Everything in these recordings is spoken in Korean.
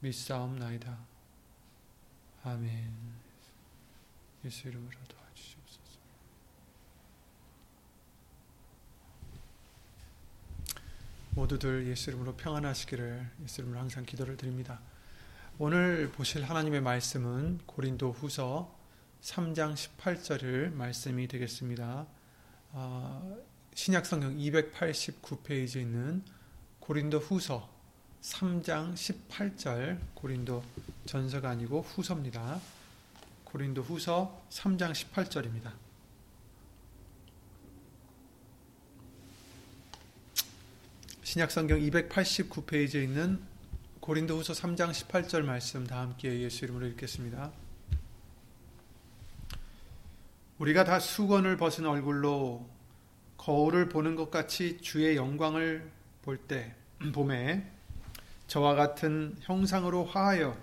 믿사옵나이다. 아멘. 예수 이름으로 도와주시옵소서. 모두들 예수 이름으로 평안하시기를 예수 이름으로 항상 기도를 드립니다. 오늘 보실 하나님의 말씀은 고린도 후서 3장 18절을 말씀이 되겠습니다. 아, 신약성경 289페이지에 있는 고린도 후서 3장 18절 고린도 전서가 아니고 후서입니다. 고린도 후서 3장 18절입니다. 신약성경 289페이지에 있는 고린도 후서 3장 18절 말씀 다 함께 예수 이름으로 읽겠습니다. 우리가 다 수건을 벗은 얼굴로 거울을 보는 것 같이 주의 영광을 볼 때 봄에 저와 같은 형상으로 화하여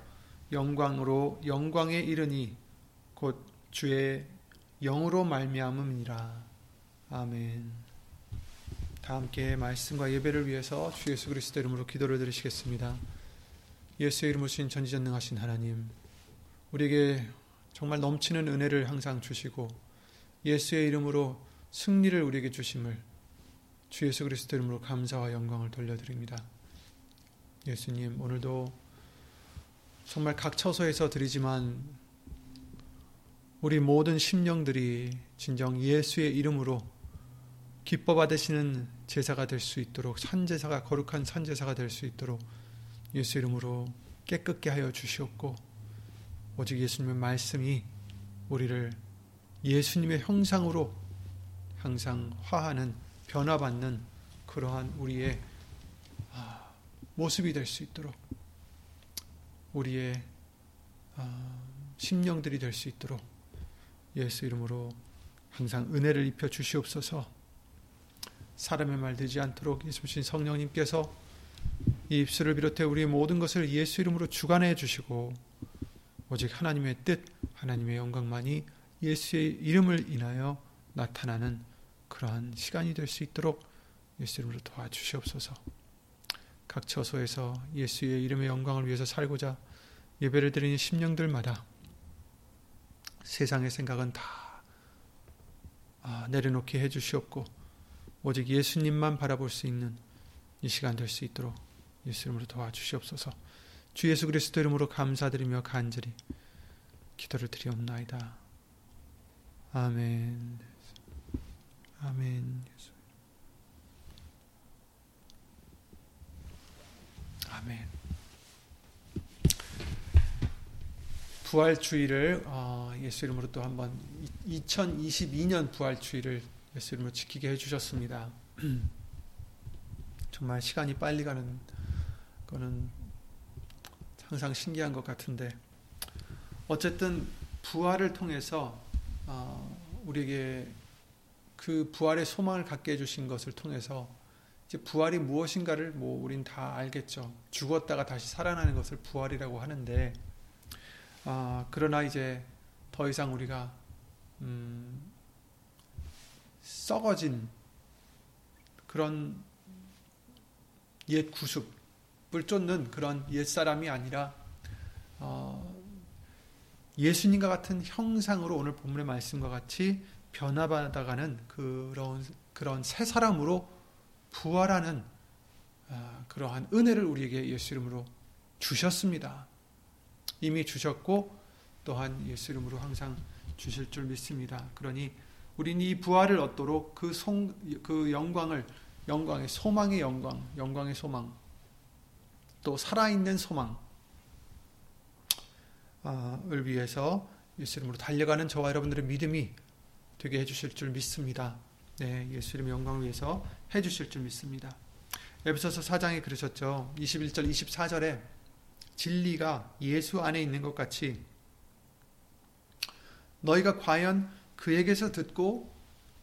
영광으로 영광에 이르니 곧 주의 영으로 말미암음이라. 아멘. 다 함께 말씀과 예배를 위해서 주 예수 그리스도 이름으로 기도를 드리시겠습니다. 예수의 이름으로 신 전지전능하신 하나님, 우리에게 정말 넘치는 은혜를 항상 주시고 예수의 이름으로 승리를 우리에게 주심을 주 예수 그리스도 이름으로 감사와 영광을 돌려드립니다. 예수님, 오늘도 정말 각 처소에서 드리지만 우리 모든 심령들이 진정 예수의 이름으로 기뻐 받으시는 제사가 될 수 있도록 산제사가 거룩한 산제사가 될 수 있도록 예수 이름으로 깨끗게 하여 주시옵고 오직 예수님의 말씀이 우리를 예수님의 형상으로 항상 화하는 변화받는 그러한 우리의 모습이 될 수 있도록 우리의 심령들이 될 수 있도록 예수 이름으로 항상 은혜를 입혀 주시옵소서. 사람의 말 되지 않도록 예수신 성령님께서 이 입술을 비롯해 우리의 모든 것을 예수 이름으로 주관해 주시고 오직 하나님의 뜻, 하나님의 영광만이 예수의 이름을 인하여 나타나는 그러한 시간이 될 수 있도록 예수 이름으로 도와주시옵소서. 각 처소에서 예수의 이름의 영광을 위해서 살고자 예배를 드리는 심령들마다 세상의 생각은 다 아, 내려놓게 해주시옵고 오직 예수님만 바라볼 수 있는 이 시간 될 수 있도록 예수 이름으로 도와주시옵소서. 주 예수 그리스도 이름으로 감사드리며 간절히 기도를 드리옵나이다. 아멘. 아멘 아멘 부활주의를 어, 예수 이름으로 또 한번 2022년 부활주의를 예수 이름으로 지키게 해주셨습니다. 정말 시간이 빨리 가는 거는 항상 신기한 것 같은데 어쨌든 부활을 통해서 어, 우리에게 그 부활의 소망을 갖게 해주신 것을 통해서 이제 부활이 무엇인가를 뭐 우린 다 알겠죠. 죽었다가 다시 살아나는 것을 부활이라고 하는데 아, 그러나 이제 더 이상 우리가 음, 썩어진 그런 옛 구습을 쫓는 그런 옛 사람이 아니라 어, 예수님과 같은 형상으로 오늘 본문의 말씀과 같이 변화받아가는 그런 그런 새 사람으로 부활하는 어, 그러한 은혜를 우리에게 예수 이름으로 주셨습니다. 이미 주셨고 또한 예수 이름으로 항상 주실 줄 믿습니다. 그러니 우리는 이 부활을 얻도록 그, 송, 그 영광을 영광의 소망의 영광, 영광의 소망, 또 살아있는 소망을 위해서 예수 이름으로 달려가는 저와 여러분들의 믿음이 되게 해주실 줄 믿습니다. 네, 예수 이름 영광을 위해서 해 주실 줄 믿습니다. 에베소서 4장에 그러셨죠. 21절, 24절에 진리가 예수 안에 있는 것 같이 너희가 과연 그에게서 듣고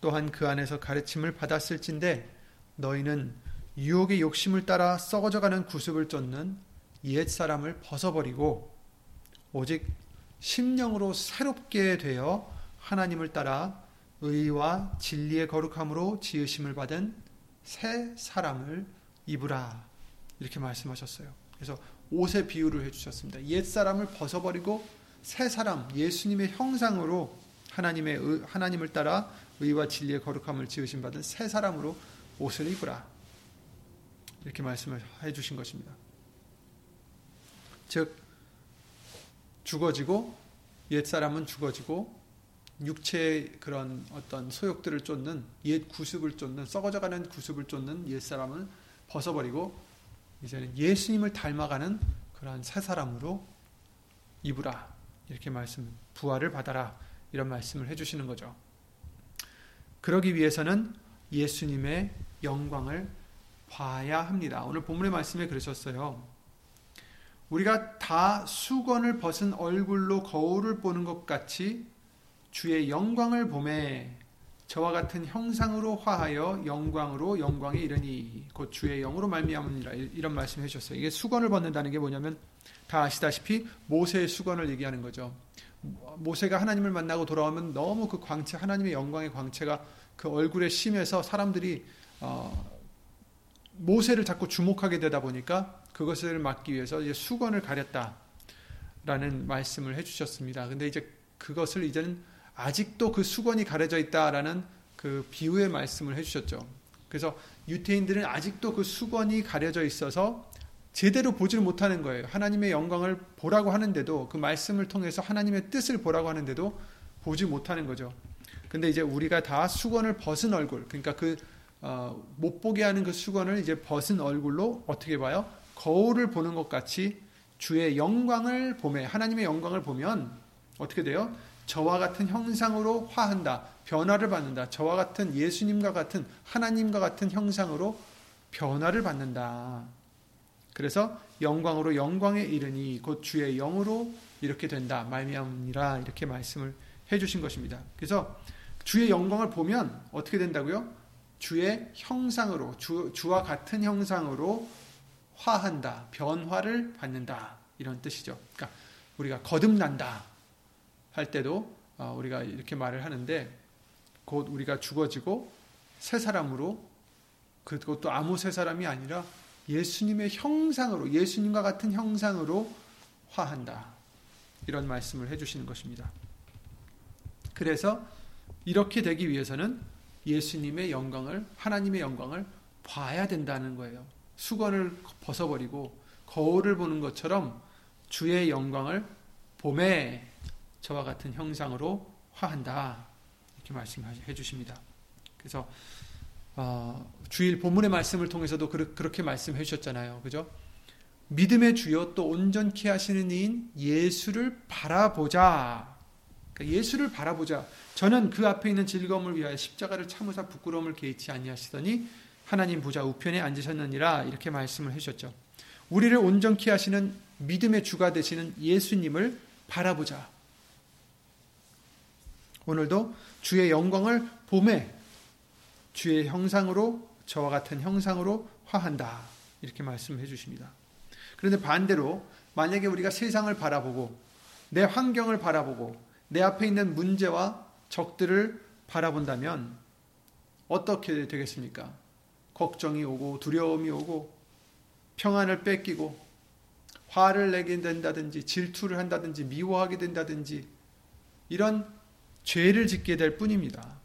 또한 그 안에서 가르침을 받았을진데 너희는 유혹의 욕심을 따라 썩어져가는 구습을 쫓는 옛 사람을 벗어버리고 오직 심령으로 새롭게 되어 하나님을 따라 의와 진리의 거룩함으로 지으심을 받은 새 사람을 입으라 이렇게 말씀하셨어요. 그래서 옷의 비유를 해주셨습니다. 옛 사람을 벗어버리고 새 사람 예수님의 형상으로 하나님의 의, 하나님을 따라 의와 진리의 거룩함을 지으신 받은 새 사람으로 옷을 입으라 이렇게 말씀을 해주신 것입니다. 즉 죽어지고 옛 사람은 죽어지고 육체의 그런 어떤 소욕들을 쫓는 옛 구습을 쫓는 썩어져가는 구습을 쫓는 옛 사람은 벗어버리고 이제는 예수님을 닮아가는 그러한 새 사람으로 입으라 이렇게 말씀 부활을 받아라 이런 말씀을 해주시는 거죠. 그러기 위해서는 예수님의 영광을 봐야 합니다. 오늘 본문의 말씀에 그러셨어요. 우리가 다 수건을 벗은 얼굴로 거울을 보는 것 같이 주의 영광을 보매 저와 같은 형상으로 화하여 영광으로 영광에 이르니 곧 주의 영으로 말미암으니라 이런 말씀해 주셨어요. 이게 수건을 벗는다는 게 뭐냐면 다 아시다시피 모세의 수건을 얘기하는 거죠. 모세가 하나님을 만나고 돌아오면 너무 그 광채 하나님의 영광의 광채가 그 얼굴에 심해서 사람들이 어, 모세를 자꾸 주목하게 되다 보니까 그것을 막기 위해서 이제 수건을 가렸다라는 말씀을 해주셨습니다. 근데 이제 그것을 이제는 아직도 그 수건이 가려져 있다라는 그 비유의 말씀을 해주셨죠. 그래서 유태인들은 아직도 그 수건이 가려져 있어서 제대로 보지를 못하는 거예요. 하나님의 영광을 보라고 하는데도 그 말씀을 통해서 하나님의 뜻을 보라고 하는데도 보지 못하는 거죠. 근데 이제 우리가 다 수건을 벗은 얼굴, 그러니까 그, 어, 못 보게 하는 그 수건을 이제 벗은 얼굴로 어떻게 봐요? 거울을 보는 것 같이 주의 영광을 보매, 하나님의 영광을 보면 어떻게 돼요? 저와 같은 형상으로 화한다. 변화를 받는다. 저와 같은 예수님과 같은 하나님과 같은 형상으로 변화를 받는다. 그래서 영광으로 영광에 이르니 곧 주의 영으로 이렇게 된다. 말미암니라 이렇게 말씀을 해 주신 것입니다. 그래서 주의 영광을 보면 어떻게 된다고요? 주의 형상으로 주, 주와 같은 형상으로 화한다. 변화를 받는다. 이런 뜻이죠. 그러니까 우리가 거듭난다 할 때도 어, 우리가 이렇게 말을 하는데 곧 우리가 죽어지고 새 사람으로 그것도 아무 새 사람이 아니라 예수님의 형상으로 예수님과 같은 형상으로 화한다. 이런 말씀을 해 주시는 것입니다. 그래서 이렇게 되기 위해서는 예수님의 영광을 하나님의 영광을 봐야 된다는 거예요. 수건을 벗어버리고 거울을 보는 것처럼 주의 영광을 봄에 저와 같은 형상으로 화한다. 이렇게 말씀해 주십니다. 그래서 어, 주일 본문의 말씀을 통해서도 그렇게 말씀해 주셨잖아요. 그죠? 믿음의 주여 또 온전케 하시는 이인 예수를 바라보자. 그러니까 예수를 바라보자. 저는 그 앞에 있는 즐거움을 위하여 십자가를 참으사 부끄러움을 개의치 아니하시더니 하나님 보좌 우편에 앉으셨느니라 이렇게 말씀을 해주셨죠. 우리를 온전케 하시는 믿음의 주가 되시는 예수님을 바라보자. 오늘도 주의 영광을 봄에 주의 형상으로 저와 같은 형상으로 화한다. 이렇게 말씀해 주십니다. 그런데 반대로 만약에 우리가 세상을 바라보고 내 환경을 바라보고 내 앞에 있는 문제와 적들을 바라본다면 어떻게 되겠습니까? 걱정이 오고 두려움이 오고 평안을 뺏기고 화를 내게 된다든지 질투를 한다든지 미워하게 된다든지 이런 죄를 짓게 될 뿐입니다.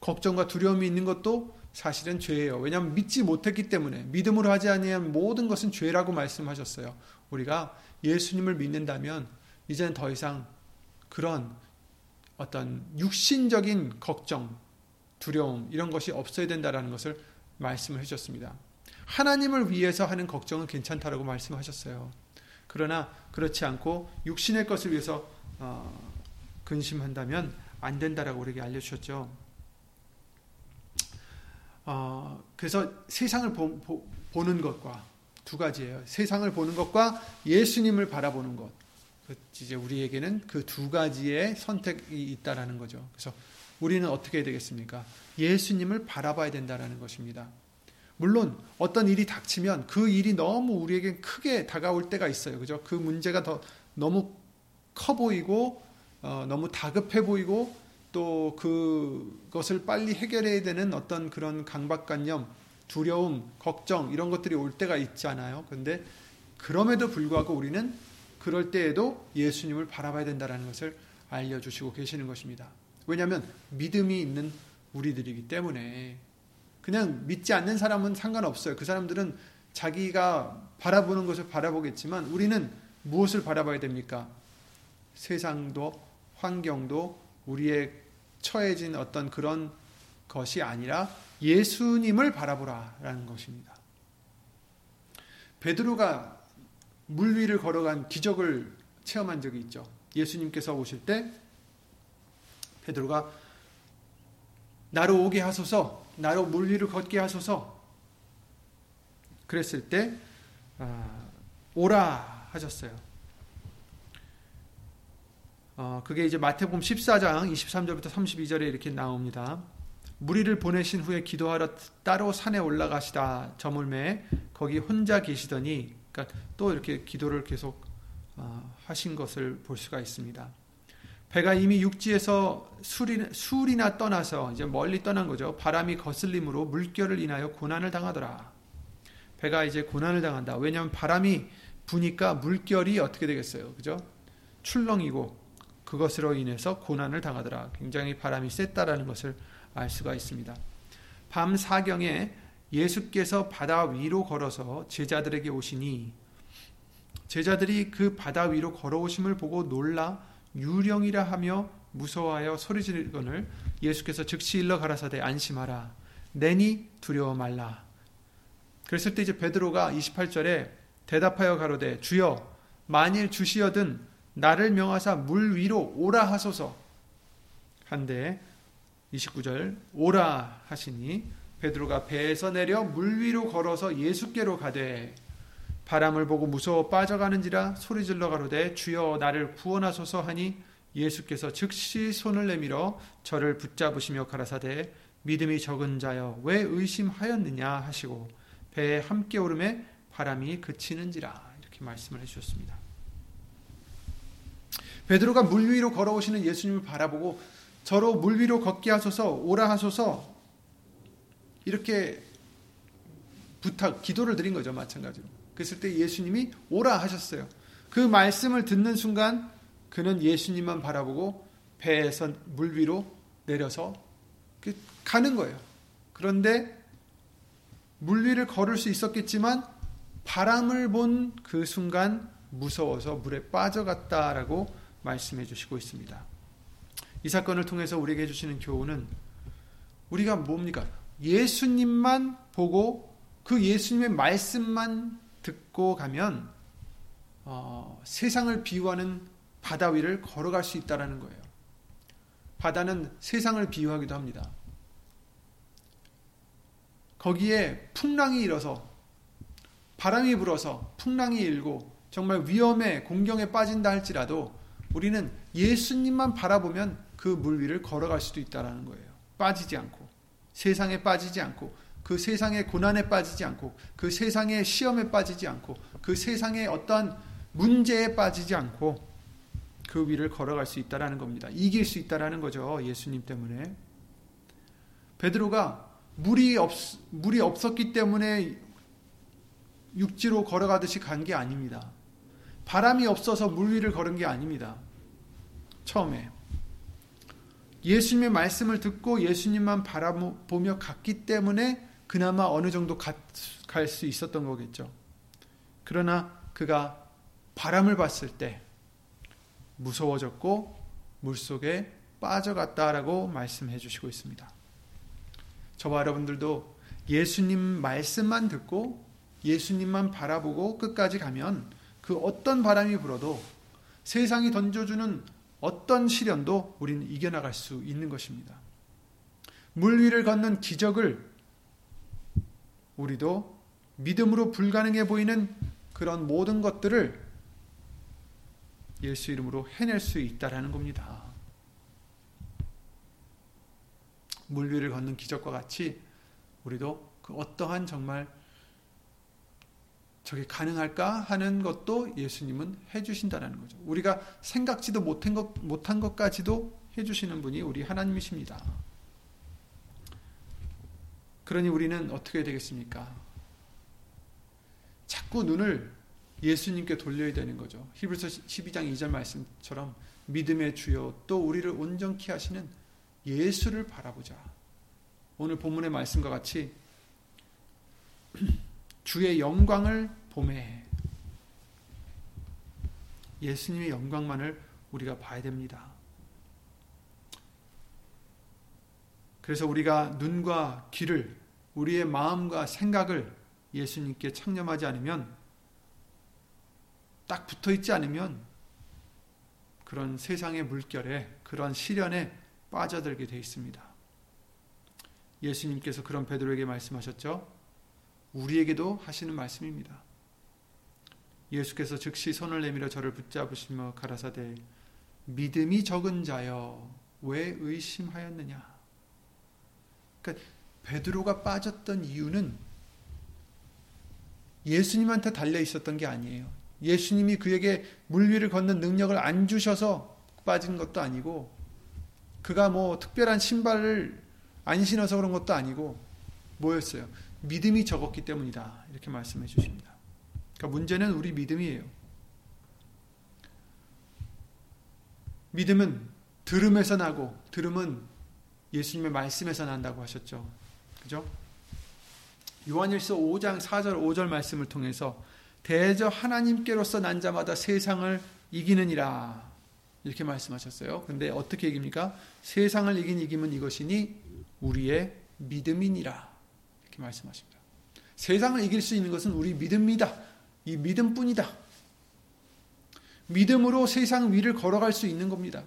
걱정과 두려움이 있는 것도 사실은 죄예요. 왜냐하면 믿지 못했기 때문에 믿음으로 하지 아니한 모든 것은 죄라고 말씀하셨어요. 우리가 예수님을 믿는다면 이제는 더 이상 그런 어떤 육신적인 걱정, 두려움 이런 것이 없어야 된다라는 것을 말씀을 해주셨습니다. 하나님을 위해서 하는 걱정은 괜찮다라고 말씀하셨어요. 그러나 그렇지 않고 육신의 것을 위해서 어, 근심한다면 안 된다라고 우리에게 알려주셨죠. 어, 그래서 세상을 보, 보, 보는 것과 두 가지예요. 세상을 보는 것과 예수님을 바라보는 것. 그 이제 우리에게는 그 두 가지의 선택이 있다라는 거죠. 그래서 우리는 어떻게 해야 되겠습니까? 예수님을 바라봐야 된다라는 것입니다. 물론 어떤 일이 닥치면 그 일이 너무 우리에게 크게 다가올 때가 있어요. 그죠? 그 문제가 더 너무 커 보이고 어, 너무 다급해 보이고 또 그것을 빨리 해결해야 되는 어떤 그런 강박관념, 두려움, 걱정 이런 것들이 올 때가 있잖아요. 근데 그럼에도 불구하고 우리는 그럴 때에도 예수님을 바라봐야 된다는 것을 알려주시고 계시는 것입니다. 왜냐하면 믿음이 있는 우리들이기 때문에 그냥 믿지 않는 사람은 상관없어요. 그 사람들은 자기가 바라보는 것을 바라보겠지만 우리는 무엇을 바라봐야 됩니까? 세상도 환경도 우리의 처해진 어떤 그런 것이 아니라 예수님을 바라보라라는 것입니다. 베드로가 물 위를 걸어간 기적을 체험한 적이 있죠. 예수님께서 오실 때 베드로가 나로 오게 하소서, 나로 물 위를 걷게 하소서. 그랬을 때 아, 오라 하셨어요. 어, 그게 이제 마태복음 14장 23절부터 32절에 이렇게 나옵니다. 무리를 보내신 후에 기도하러 따로 산에 올라가시다 저물매 거기 혼자 계시더니 그러니까 또 이렇게 기도를 계속 어, 하신 것을 볼 수가 있습니다. 배가 이미 육지에서 술이, 술이나 떠나서 이제 멀리 떠난 거죠. 바람이 거슬림으로 물결을 인하여 고난을 당하더라. 배가 이제 고난을 당한다. 왜냐하면 바람이 부니까 물결이 어떻게 되겠어요? 그죠? 출렁이고 그것으로 인해서 고난을 당하더라. 굉장히 바람이 셌다라는 것을 알 수가 있습니다. 밤 사경에 예수께서 바다 위로 걸어서 제자들에게 오시니 제자들이 그 바다 위로 걸어오심을 보고 놀라 유령이라 하며 무서워하여 소리 지르거늘 예수께서 즉시 일러 가라사대 안심하라 내니 두려워 말라 그랬을 때 이제 베드로가 28절에 대답하여 가로되 주여 만일 주시어든 나를 명하사 물 위로 오라 하소서 한데 29절 오라 하시니 베드로가 배에서 내려 물 위로 걸어서 예수께로 가되 바람을 보고 무서워 빠져가는지라 소리질러 가로되 주여 나를 구원하소서 하니 예수께서 즉시 손을 내밀어 저를 붙잡으시며 가라사대 믿음이 적은 자여 왜 의심하였느냐 하시고 배에 함께 오름에 바람이 그치는지라 이렇게 말씀을 해주셨습니다. 베드로가 물 위로 걸어오시는 예수님을 바라보고 저로 물 위로 걷게 하소서 오라 하소서 이렇게 부탁 기도를 드린 거죠 마찬가지로. 그랬을 때 예수님이 오라 하셨어요. 그 말씀을 듣는 순간 그는 예수님만 바라보고 배에서 물 위로 내려서 가는 거예요. 그런데 물 위를 걸을 수 있었겠지만 바람을 본 그 순간 무서워서 물에 빠져갔다라고 말씀해 주시고 있습니다. 이 사건을 통해서 우리에게 해주시는 교훈은 우리가 뭡니까? 예수님만 보고 그 예수님의 말씀만 듣고 가면 어, 세상을 비유하는 바다 위를 걸어갈 수 있다라는 거예요. 바다는 세상을 비유하기도 합니다. 거기에 풍랑이 일어서 바람이 불어서 풍랑이 일고 정말 위험에 공경에 빠진다 할지라도 우리는 예수님만 바라보면 그 물 위를 걸어갈 수도 있다라는 거예요. 빠지지 않고 세상에 빠지지 않고 그 세상의 고난에 빠지지 않고 그 세상의 시험에 빠지지 않고 그 세상의 어떠한 문제에 빠지지 않고 그 위를 걸어갈 수 있다라는 겁니다. 이길 수 있다라는 거죠. 예수님 때문에. 베드로가 물이 없 물이 없었기 때문에 육지로 걸어가듯이 간 게 아닙니다. 바람이 없어서 물 위를 걸은 게 아닙니다. 처음에 예수님의 말씀을 듣고 예수님만 바라보며 갔기 때문에 그나마 어느 정도 갈 수 있었던 거겠죠. 그러나 그가 바람을 봤을 때 무서워졌고 물속에 빠져갔다라고 말씀해 주시고 있습니다. 저와 여러분들도 예수님 말씀만 듣고 예수님만 바라보고 끝까지 가면 그 어떤 바람이 불어도 세상이 던져주는 어떤 시련도 우리는 이겨나갈 수 있는 것입니다. 물 위를 걷는 기적을 우리도 믿음으로 불가능해 보이는 그런 모든 것들을 예수 이름으로 해낼 수 있다라는 겁니다. 물 위를 걷는 기적과 같이 우리도 그 어떠한 정말 저게 가능할까 하는 것도 예수님은 해주신다는 거죠. 우리가 생각지도 못한, 것, 못한 것까지도 해주시는 분이 우리 하나님이십니다. 그러니 우리는 어떻게 되겠습니까? 자꾸 눈을 예수님께 돌려야 되는 거죠. 히브리서 12장 2절 말씀처럼 믿음의 주요 또 우리를 온전케 하시는 예수를 바라보자. 오늘 본문의 말씀과 같이 주의 영광을 보매 예수님의 영광만을 우리가 봐야 됩니다. 그래서 우리가 눈과 귀를 우리의 마음과 생각을 예수님께 창념하지 않으면 딱 붙어 있지 않으면 그런 세상의 물결에 그런 시련에 빠져들게 되어 있습니다. 예수님께서 그런 베드로에게 말씀하셨죠. 우리에게도 하시는 말씀입니다. 예수께서 즉시 손을 내밀어 저를 붙잡으시며 가라사대 믿음이 적은 자여 왜 의심하였느냐? 그러니까 베드로가 빠졌던 이유는 예수님한테 달려 있었던 게 아니에요. 예수님이 그에게 물 위를 걷는 능력을 안 주셔서 빠진 것도 아니고 그가 뭐 특별한 신발을 안 신어서 그런 것도 아니고 뭐였어요? 믿음이 적었기 때문이다. 이렇게 말씀해 주십니다. 그러니까 문제는 우리 믿음이에요. 믿음은 들음에서 나고 들음은 예수님의 말씀에서 난다고 하셨죠. 그죠? 요한일서 5장 4절 5절 말씀을 통해서 대저 하나님께로서 난 자마다 세상을 이기느니라 이렇게 말씀하셨어요. 근데 어떻게 이깁니까? 세상을 이긴 이김은 이것이니 우리의 믿음이니라. 이렇게 말씀하십니다. 세상을 이길 수 있는 것은 우리 믿음이다. 이 믿음뿐이다. 믿음으로 세상 위를 걸어갈 수 있는 겁니다.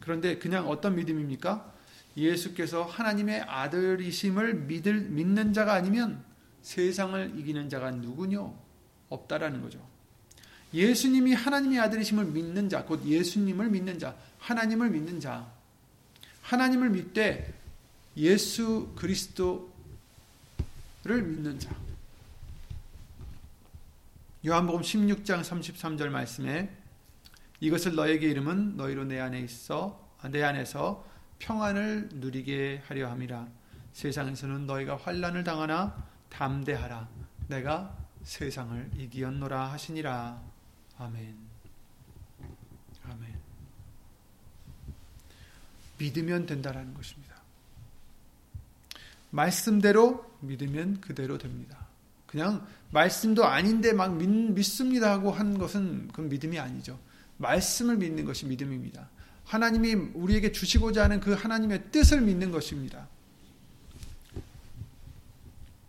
그런데 그냥 어떤 믿음입니까? 예수께서 하나님의 아들이심을 믿을, 믿는 자가 아니면 세상을 이기는 자가 누구뇨? 없다라는 거죠. 예수님이 하나님의 아들이심을 믿는 자, 곧 예수님을 믿는 자, 하나님을 믿는 자, 하나님을 믿되 예수 그리스도를 믿는 자. 요한복음 16장 33절 말씀에 이것을 너에게 이름은 너희로 내 안에 있어 내 안에서 평안을 누리게 하려 함이라. 세상에서는 너희가 환란을 당하나 담대하라. 내가 세상을 이기었노라 하시니라. 아멘. 아멘. 믿으면 된다라는 것입니다. 말씀대로 믿으면 그대로 됩니다. 그냥 말씀도 아닌데 막 믿, 습니다 하고 한 것은 그 믿음이 아니죠. 말씀을 믿는 것이 믿음입니다. 하나님이 우리에게 주시고자 하는 그 하나님의 뜻을 믿는 것입니다.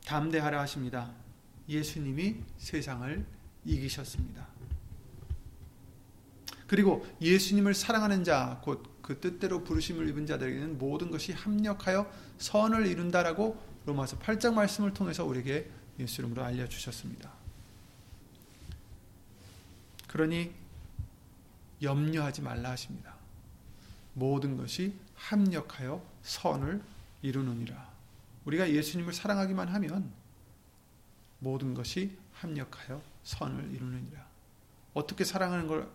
담대하라 하십니다. 예수님이 세상을 이기셨습니다. 그리고 예수님을 사랑하는 자, 곧 그 뜻대로 부르심을 입은 자들에게는 모든 것이 합력하여 선을 이룬다라고 로마서 8장 말씀을 통해서 우리에게 예수 이름으로 알려주셨습니다. 그러니 염려하지 말라 하십니다. 모든 것이 합력하여 선을 이루느니라. 우리가 예수님을 사랑하기만 하면 모든 것이 합력하여 선을 이루느니라. 어떻게 사랑하는 걸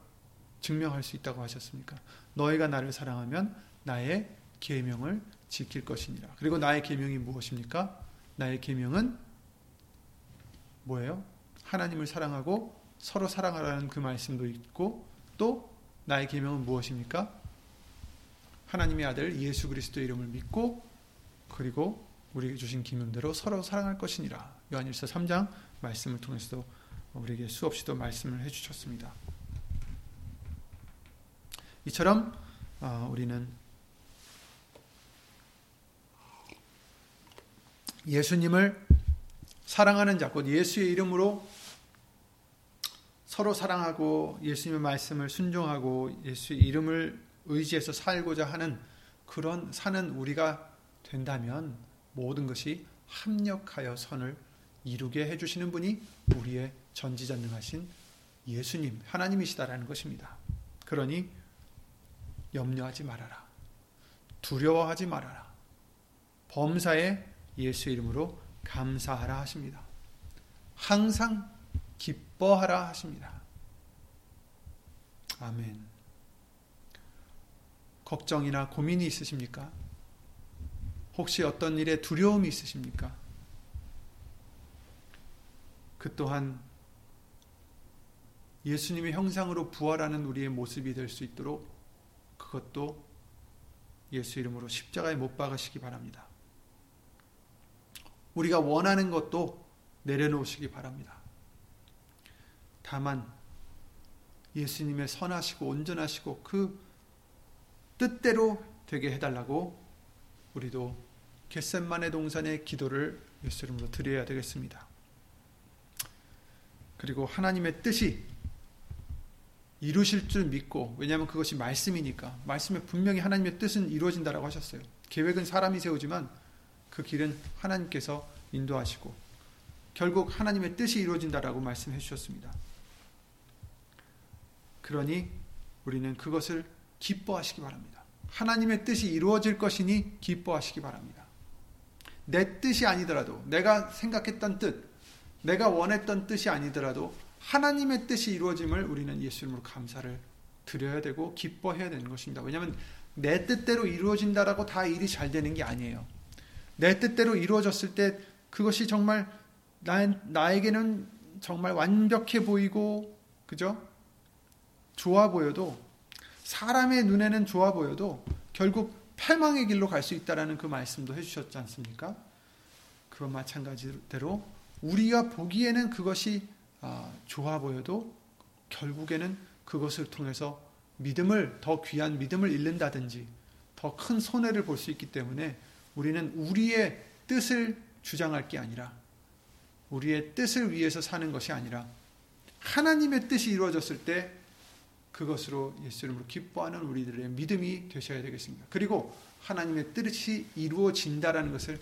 증명할 수 있다고 하셨습니까? 너희가 나를 사랑하면 나의 계명을 지킬 것이니라. 그리고 나의 계명이 무엇입니까? 나의 계명은 뭐예요? 하나님을 사랑하고 서로 사랑하라는 그 말씀도 있고 또 나의 계명은 무엇입니까? 하나님의 아들 예수 그리스도의 이름을 믿고 그리고 우리에게 주신 기념대로 서로 사랑할 것이니라. 요한일서 3장 말씀을 통해서도 우리에게 수없이도 말씀을 해 주셨습니다. 이처럼 어, 우리는 예수님을 사랑하는 자, 곧 예수의 이름으로 서로 사랑하고 예수님의 말씀을 순종하고 예수의 이름을 의지해서 살고자 하는 그런 사는 우리가 된다면 모든 것이 합력하여 선을 이루게 해주시는 분이 우리의 전지전능하신 예수님, 하나님이시다라는 것입니다. 그러니 염려하지 말아라. 두려워하지 말아라. 범사에 예수 이름으로 감사하라 하십니다. 항상 기뻐하라 하십니다. 아멘. 걱정이나 고민이 있으십니까? 혹시 어떤 일에 두려움이 있으십니까? 그 또한 예수님의 형상으로 부활하는 우리의 모습이 될 수 있도록 그것도 예수 이름으로 십자가에 못 박으시기 바랍니다. 우리가 원하는 것도 내려놓으시기 바랍니다. 다만 예수님의 선하시고 온전하시고 그 뜻대로 되게 해달라고 우리도 겟셋만의 동산의 기도를 예수 이름으로 드려야 되겠습니다. 그리고 하나님의 뜻이 이루실 줄 믿고 왜냐하면 그것이 말씀이니까 말씀에 분명히 하나님의 뜻은 이루어진다라고 하셨어요. 계획은 사람이 세우지만 그 길은 하나님께서 인도하시고 결국 하나님의 뜻이 이루어진다라고 말씀해 주셨습니다. 그러니 우리는 그것을 기뻐하시기 바랍니다. 하나님의 뜻이 이루어질 것이니 기뻐하시기 바랍니다. 내 뜻이 아니더라도 내가 생각했던 뜻, 내가 원했던 뜻이 아니더라도 하나님의 뜻이 이루어짐을 우리는 예수 이름으로 감사를 드려야 되고 기뻐해야 되는 것입니다. 왜냐하면 내 뜻대로 이루어진다라고 다 일이 잘 되는 게 아니에요. 내 뜻대로 이루어졌을 때 그것이 정말 나, 나에게는 정말 완벽해 보이고 그죠? 좋아 보여도 사람의 눈에는 좋아 보여도 결국 패망의 길로 갈 수 있다라는 그 말씀도 해주셨지 않습니까? 그와 마찬가지대로 우리가 보기에는 그것이 아, 좋아 보여도 결국에는 그것을 통해서 믿음을 더 귀한 믿음을 잃는다든지 더 큰 손해를 볼 수 있기 때문에 우리는 우리의 뜻을 주장할 게 아니라 우리의 뜻을 위해서 사는 것이 아니라 하나님의 뜻이 이루어졌을 때 그것으로 예수 이름으로 기뻐하는 우리들의 믿음이 되셔야 되겠습니다. 그리고 하나님의 뜻이 이루어진다라는 것을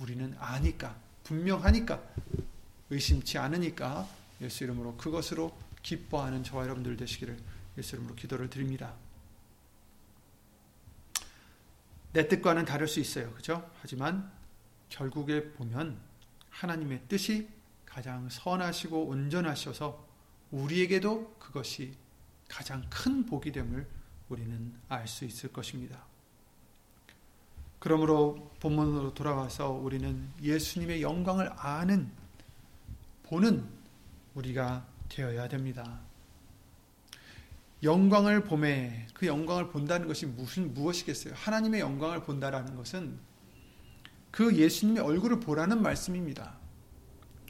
우리는 아니까 분명하니까 의심치 않으니까 예수 이름으로 그것으로 기뻐하는 저와 여러분들 되시기를 예수 이름으로 기도를 드립니다. 내 뜻과는 다를 수 있어요. 그죠? 하지만 결국에 보면 하나님의 뜻이 가장 선하시고 온전하셔서 우리에게도 그것이 가장 큰 복이 됨을 우리는 알 수 있을 것입니다. 그러므로 본문으로 돌아와서 우리는 예수님의 영광을 아는 보는 우리가 되어야 됩니다. 영광을 봄에 그 영광을 본다는 것이 무슨 무엇이겠어요? 하나님의 영광을 본다라는 것은 그 예수님의 얼굴을 보라는 말씀입니다.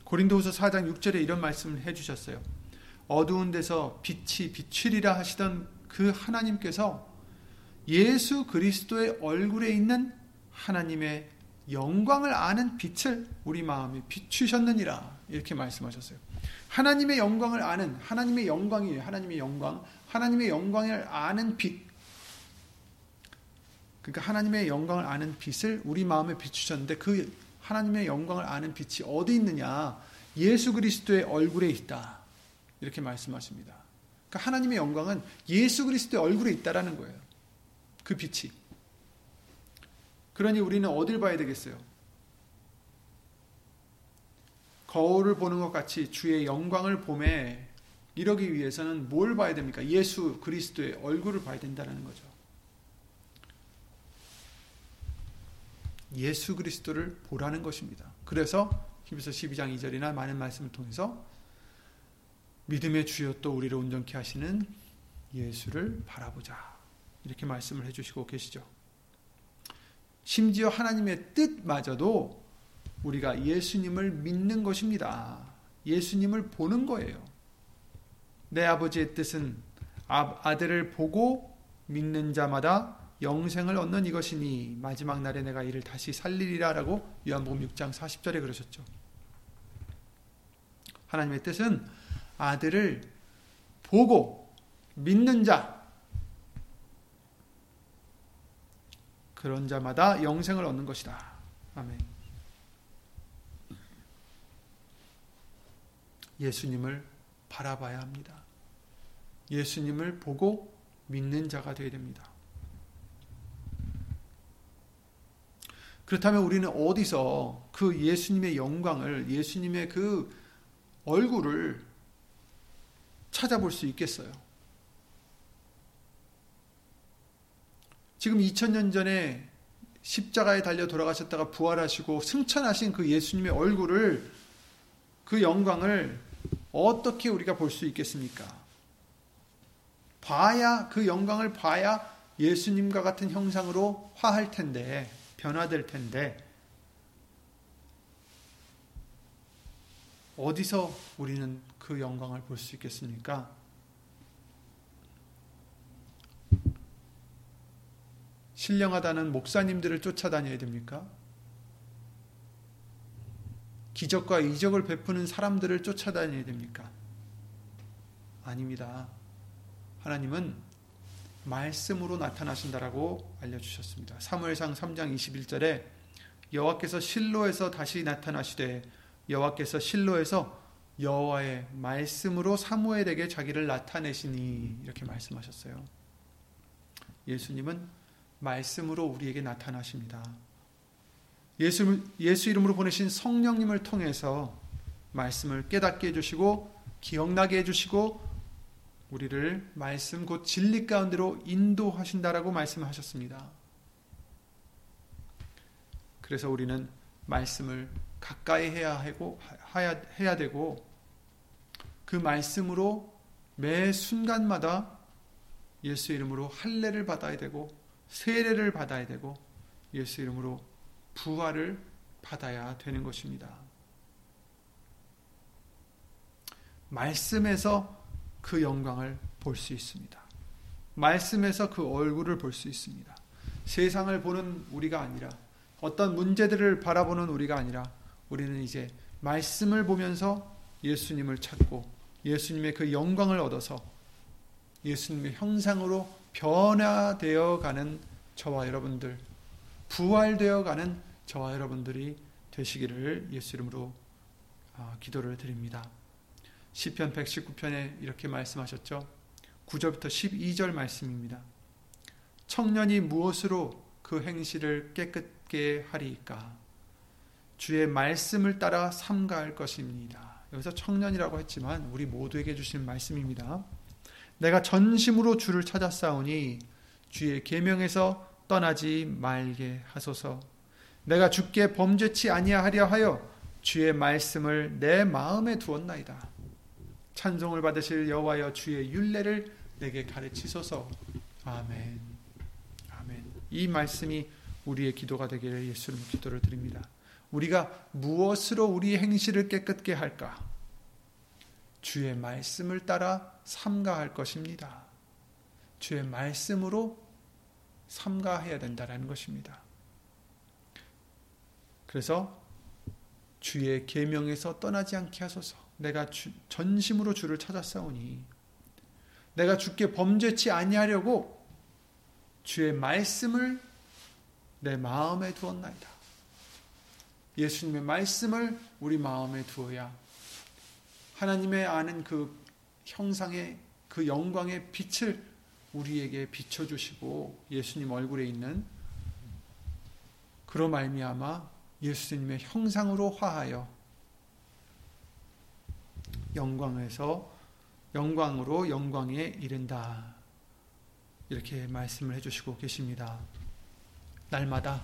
고린도후서 4장 6절에 이런 말씀을 해 주셨어요. 어두운 데서 빛이 비추리라 하시던 그 하나님께서 예수 그리스도의 얼굴에 있는 하나님의 영광을 아는 빛을 우리 마음에 비추셨느니라 이렇게 말씀하셨어요. 하나님의 영광을 아는 하나님의 영광이에요. 하나님의 영광, 하나님의 영광을 아는 빛. 그러니까 하나님의 영광을 아는 빛을 우리 마음에 비추셨는데 그 하나님의 영광을 아는 빛이 어디 있느냐? 예수 그리스도의 얼굴에 있다. 이렇게 말씀하십니다. 그러니까 하나님의 영광은 예수 그리스도의 얼굴에 있다라는 거예요. 그 빛이. 그러니 우리는 어딜 봐야 되겠어요? 거울을 보는 것 같이 주의 영광을 봄에 이러기 위해서는 뭘 봐야 됩니까? 예수 그리스도의 얼굴을 봐야 된다는 거죠. 예수 그리스도를 보라는 것입니다. 그래서 히브리서 12장 2절이나 많은 말씀을 통해서 믿음의 주여 또 우리를 온전케 하시는 예수를 바라보자. 이렇게 말씀을 해 주시고 계시죠. 심지어 하나님의 뜻마저도 우리가 예수님을 믿는 것입니다. 예수님을 보는 거예요. 내 아버지의 뜻은 아들을 보고 믿는 자마다 영생을 얻는 이것이니 마지막 날에 내가 이를 다시 살리리라라고 요한복음 6장 40절에 그러셨죠. 하나님의 뜻은 아들을 보고 믿는 자 그런 자마다 영생을 얻는 것이다. 아멘. 예수님을 바라봐야 합니다. 예수님을 보고 믿는 자가 되어야 됩니다. 그렇다면 우리는 어디서 그 예수님의 영광을, 예수님의 그 얼굴을 찾아볼 수 있겠어요? 지금 2000년 전에 십자가에 달려 돌아가셨다가 부활하시고 승천하신 그 예수님의 얼굴을, 그 영광을 어떻게 우리가 볼 수 있겠습니까? 봐야, 그 영광을 봐야 예수님과 같은 형상으로 화할 텐데, 변화될 텐데 어디서 우리는 그 영광을 볼 수 있겠습니까? 신령하다는 목사님들을 쫓아다녀야 됩니까? 기적과 이적을 베푸는 사람들을 쫓아다녀야 됩니까? 아닙니다. 하나님은 말씀으로 나타나신다라고 알려주셨습니다. 사무엘상 3장 21절에 여호와께서 실로에서 다시 나타나시되 여호와께서 실로에서 여호와의 말씀으로 사무엘에게 자기를 나타내시니 이렇게 말씀하셨어요. 예수님은 말씀으로 우리에게 나타나십니다. 예수, 예수 이름으로 보내신 성령님을 통해서 말씀을 깨닫게 해주시고 기억나게 해주시고 우리를 말씀 곧 진리 가운데로 인도하신다라고 말씀하셨습니다. 그래서 우리는 말씀을 가까이 해야 하고 해야 되고 그 말씀으로 매 순간마다 예수 이름으로 할례를 받아야 되고 세례를 받아야 되고 예수 이름으로 부활을 받아야 되는 것입니다. 말씀에서 그 영광을 볼 수 있습니다. 말씀에서 그 얼굴을 볼 수 있습니다. 세상을 보는 우리가 아니라 어떤 문제들을 바라보는 우리가 아니라 우리는 이제 말씀을 보면서 예수님을 찾고 예수님의 그 영광을 얻어서 예수님의 형상으로 변화되어 가는 저와 여러분들, 부활되어 가는 저와 여러분들이 되시기를 예수 이름으로 아, 기도를 드립니다. 시편 119편에 이렇게 말씀하셨죠. 9절부터 12절 말씀입니다. 청년이 무엇으로 그 행실을 깨끗게 하리까? 주의 말씀을 따라 삼가할 것입니다. 여기서 청년이라고 했지만 우리 모두에게 주신 말씀입니다. 내가 전심으로 주를 찾았사오니 주의 계명에서 떠나지 말게 하소서. 내가 주께 범죄치 아니하려 하여 주의 말씀을 내 마음에 두었나이다. 찬송을 받으실 여호와여 주의 윤례를 내게 가르치소서. 아멘. 아멘. 이 말씀이 우리의 기도가 되기를 예수님 기도를 드립니다. 우리가 무엇으로 우리 행실을 깨끗게 할까? 주의 말씀을 따라 삼가할 것입니다. 주의 말씀으로 삼가해야 된다라는 것입니다. 그래서 주의 계명에서 떠나지 않게 하소서. 내가 주, 전심으로 주를 찾았사오니 내가 주께 범죄치 아니하려고 주의 말씀을 내 마음에 두었나이다. 예수님의 말씀을 우리 마음에 두어야 하나님의 아는 그 형상의 그 영광의 빛을 우리에게 비춰 주시고 예수님 얼굴에 있는 그로 말미암아 예수님의 형상으로 화하여 영광에서 영광으로 영광에 이른다. 이렇게 말씀을 해주시고 계십니다. 날마다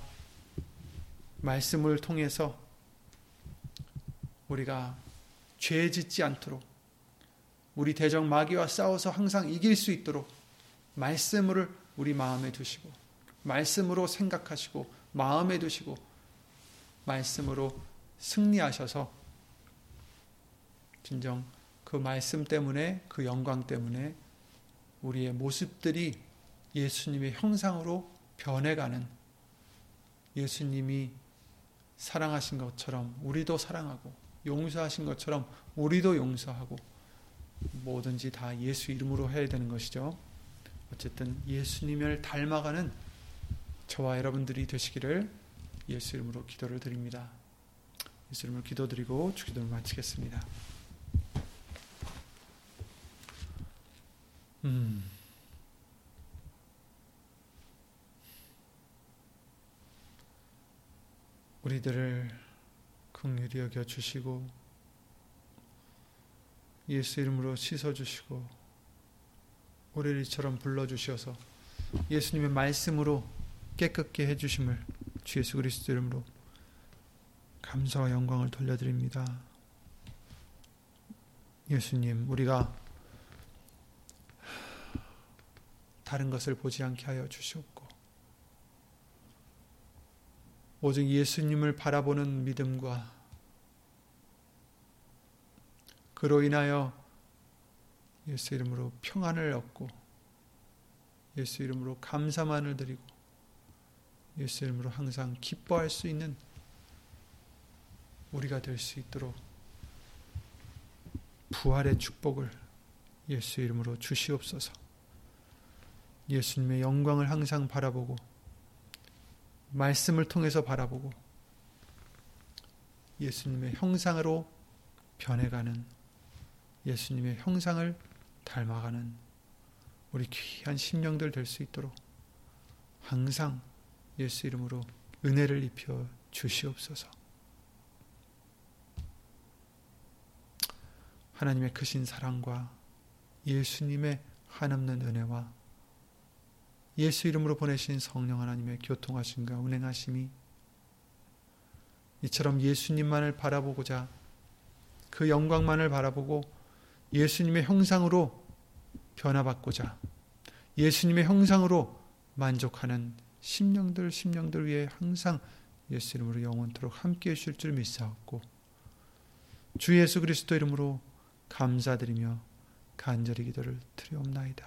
말씀을 통해서 우리가 죄 짓지 않도록 우리 대적 마귀와 싸워서 항상 이길 수 있도록 말씀을 우리 마음에 두시고 말씀으로 생각하시고 마음에 두시고 말씀으로 승리하셔서 진정 그 말씀 때문에 그 영광 때문에 우리의 모습들이 예수님의 형상으로 변해가는 예수님이 사랑하신 것처럼 우리도 사랑하고 용서하신 것처럼 우리도 용서하고 뭐든지 다 예수 이름으로 해야 되는 것이죠. 어쨌든 예수님을 닮아가는 저와 여러분들이 되시기를 예수 이름으로 기도를 드립니다. 예수 이름으로 기도드리고 주기도를 마치겠습니다. 음. 우리들을 긍휼히 여겨 주시고 예수 이름으로 씻어 주시고 오래리처럼 불러 주셔서 예수님의 말씀으로 깨끗게 해 주심을 주 예수 그리스도 이름으로 감사와 영광을 돌려드립니다. 예수님, 우리가 다른 것을 보지 않게 하여 주시옵고 오직 예수님을 바라보는 믿음과 그로 인하여 예수 이름으로 평안을 얻고 예수 이름으로 감사만을 드리고 예수 이름으로 항상 기뻐할 수 있는 우리가 될 수 있도록 부활의 축복을 예수 이름으로 주시옵소서. 예수님의 영광을 항상 바라보고 말씀을 통해서 바라보고 예수님의 형상으로 변해가는 예수님의 형상을 닮아가는 우리 귀한 심령들 될 수 있도록 항상 예수 이름으로 은혜를 입혀 주시옵소서. 하나님의 크신 사랑과 예수님의 한없는 은혜와 예수 이름으로 보내신 성령 하나님의 교통하심과 운행하심이 이처럼 예수님만을 바라보고자 그 영광만을 바라보고 예수님의 형상으로 변화받고자 예수님의 형상으로 만족하는 심령들 심령들 위해 항상 예수 이름으로 영원토록 함께 해 주실 줄 믿사옵고 주 예수 그리스도 이름으로 감사드리며 간절히 기도를 드리옵나이다.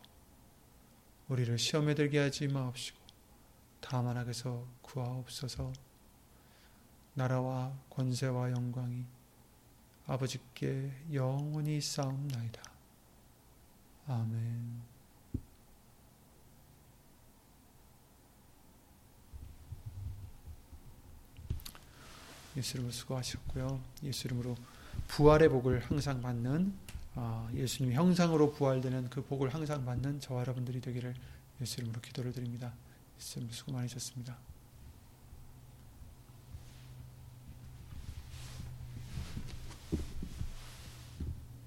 우리를 시험에 들게 하지 마옵시고 다만 악에서 구하옵소서 나라와 권세와 영광이 아버지께 영원히 싸움나이다. 아멘 예수 이름으로 수고하셨고요. 예수 이름으로 부활의 복을 항상 받는 아, 예수님 형상으로 부활되는 그 복을 항상 받는 저와 여러분들이 되기를 예수 이름으로 기도를 드립니다. 예수 이름 수고 많으셨습니다.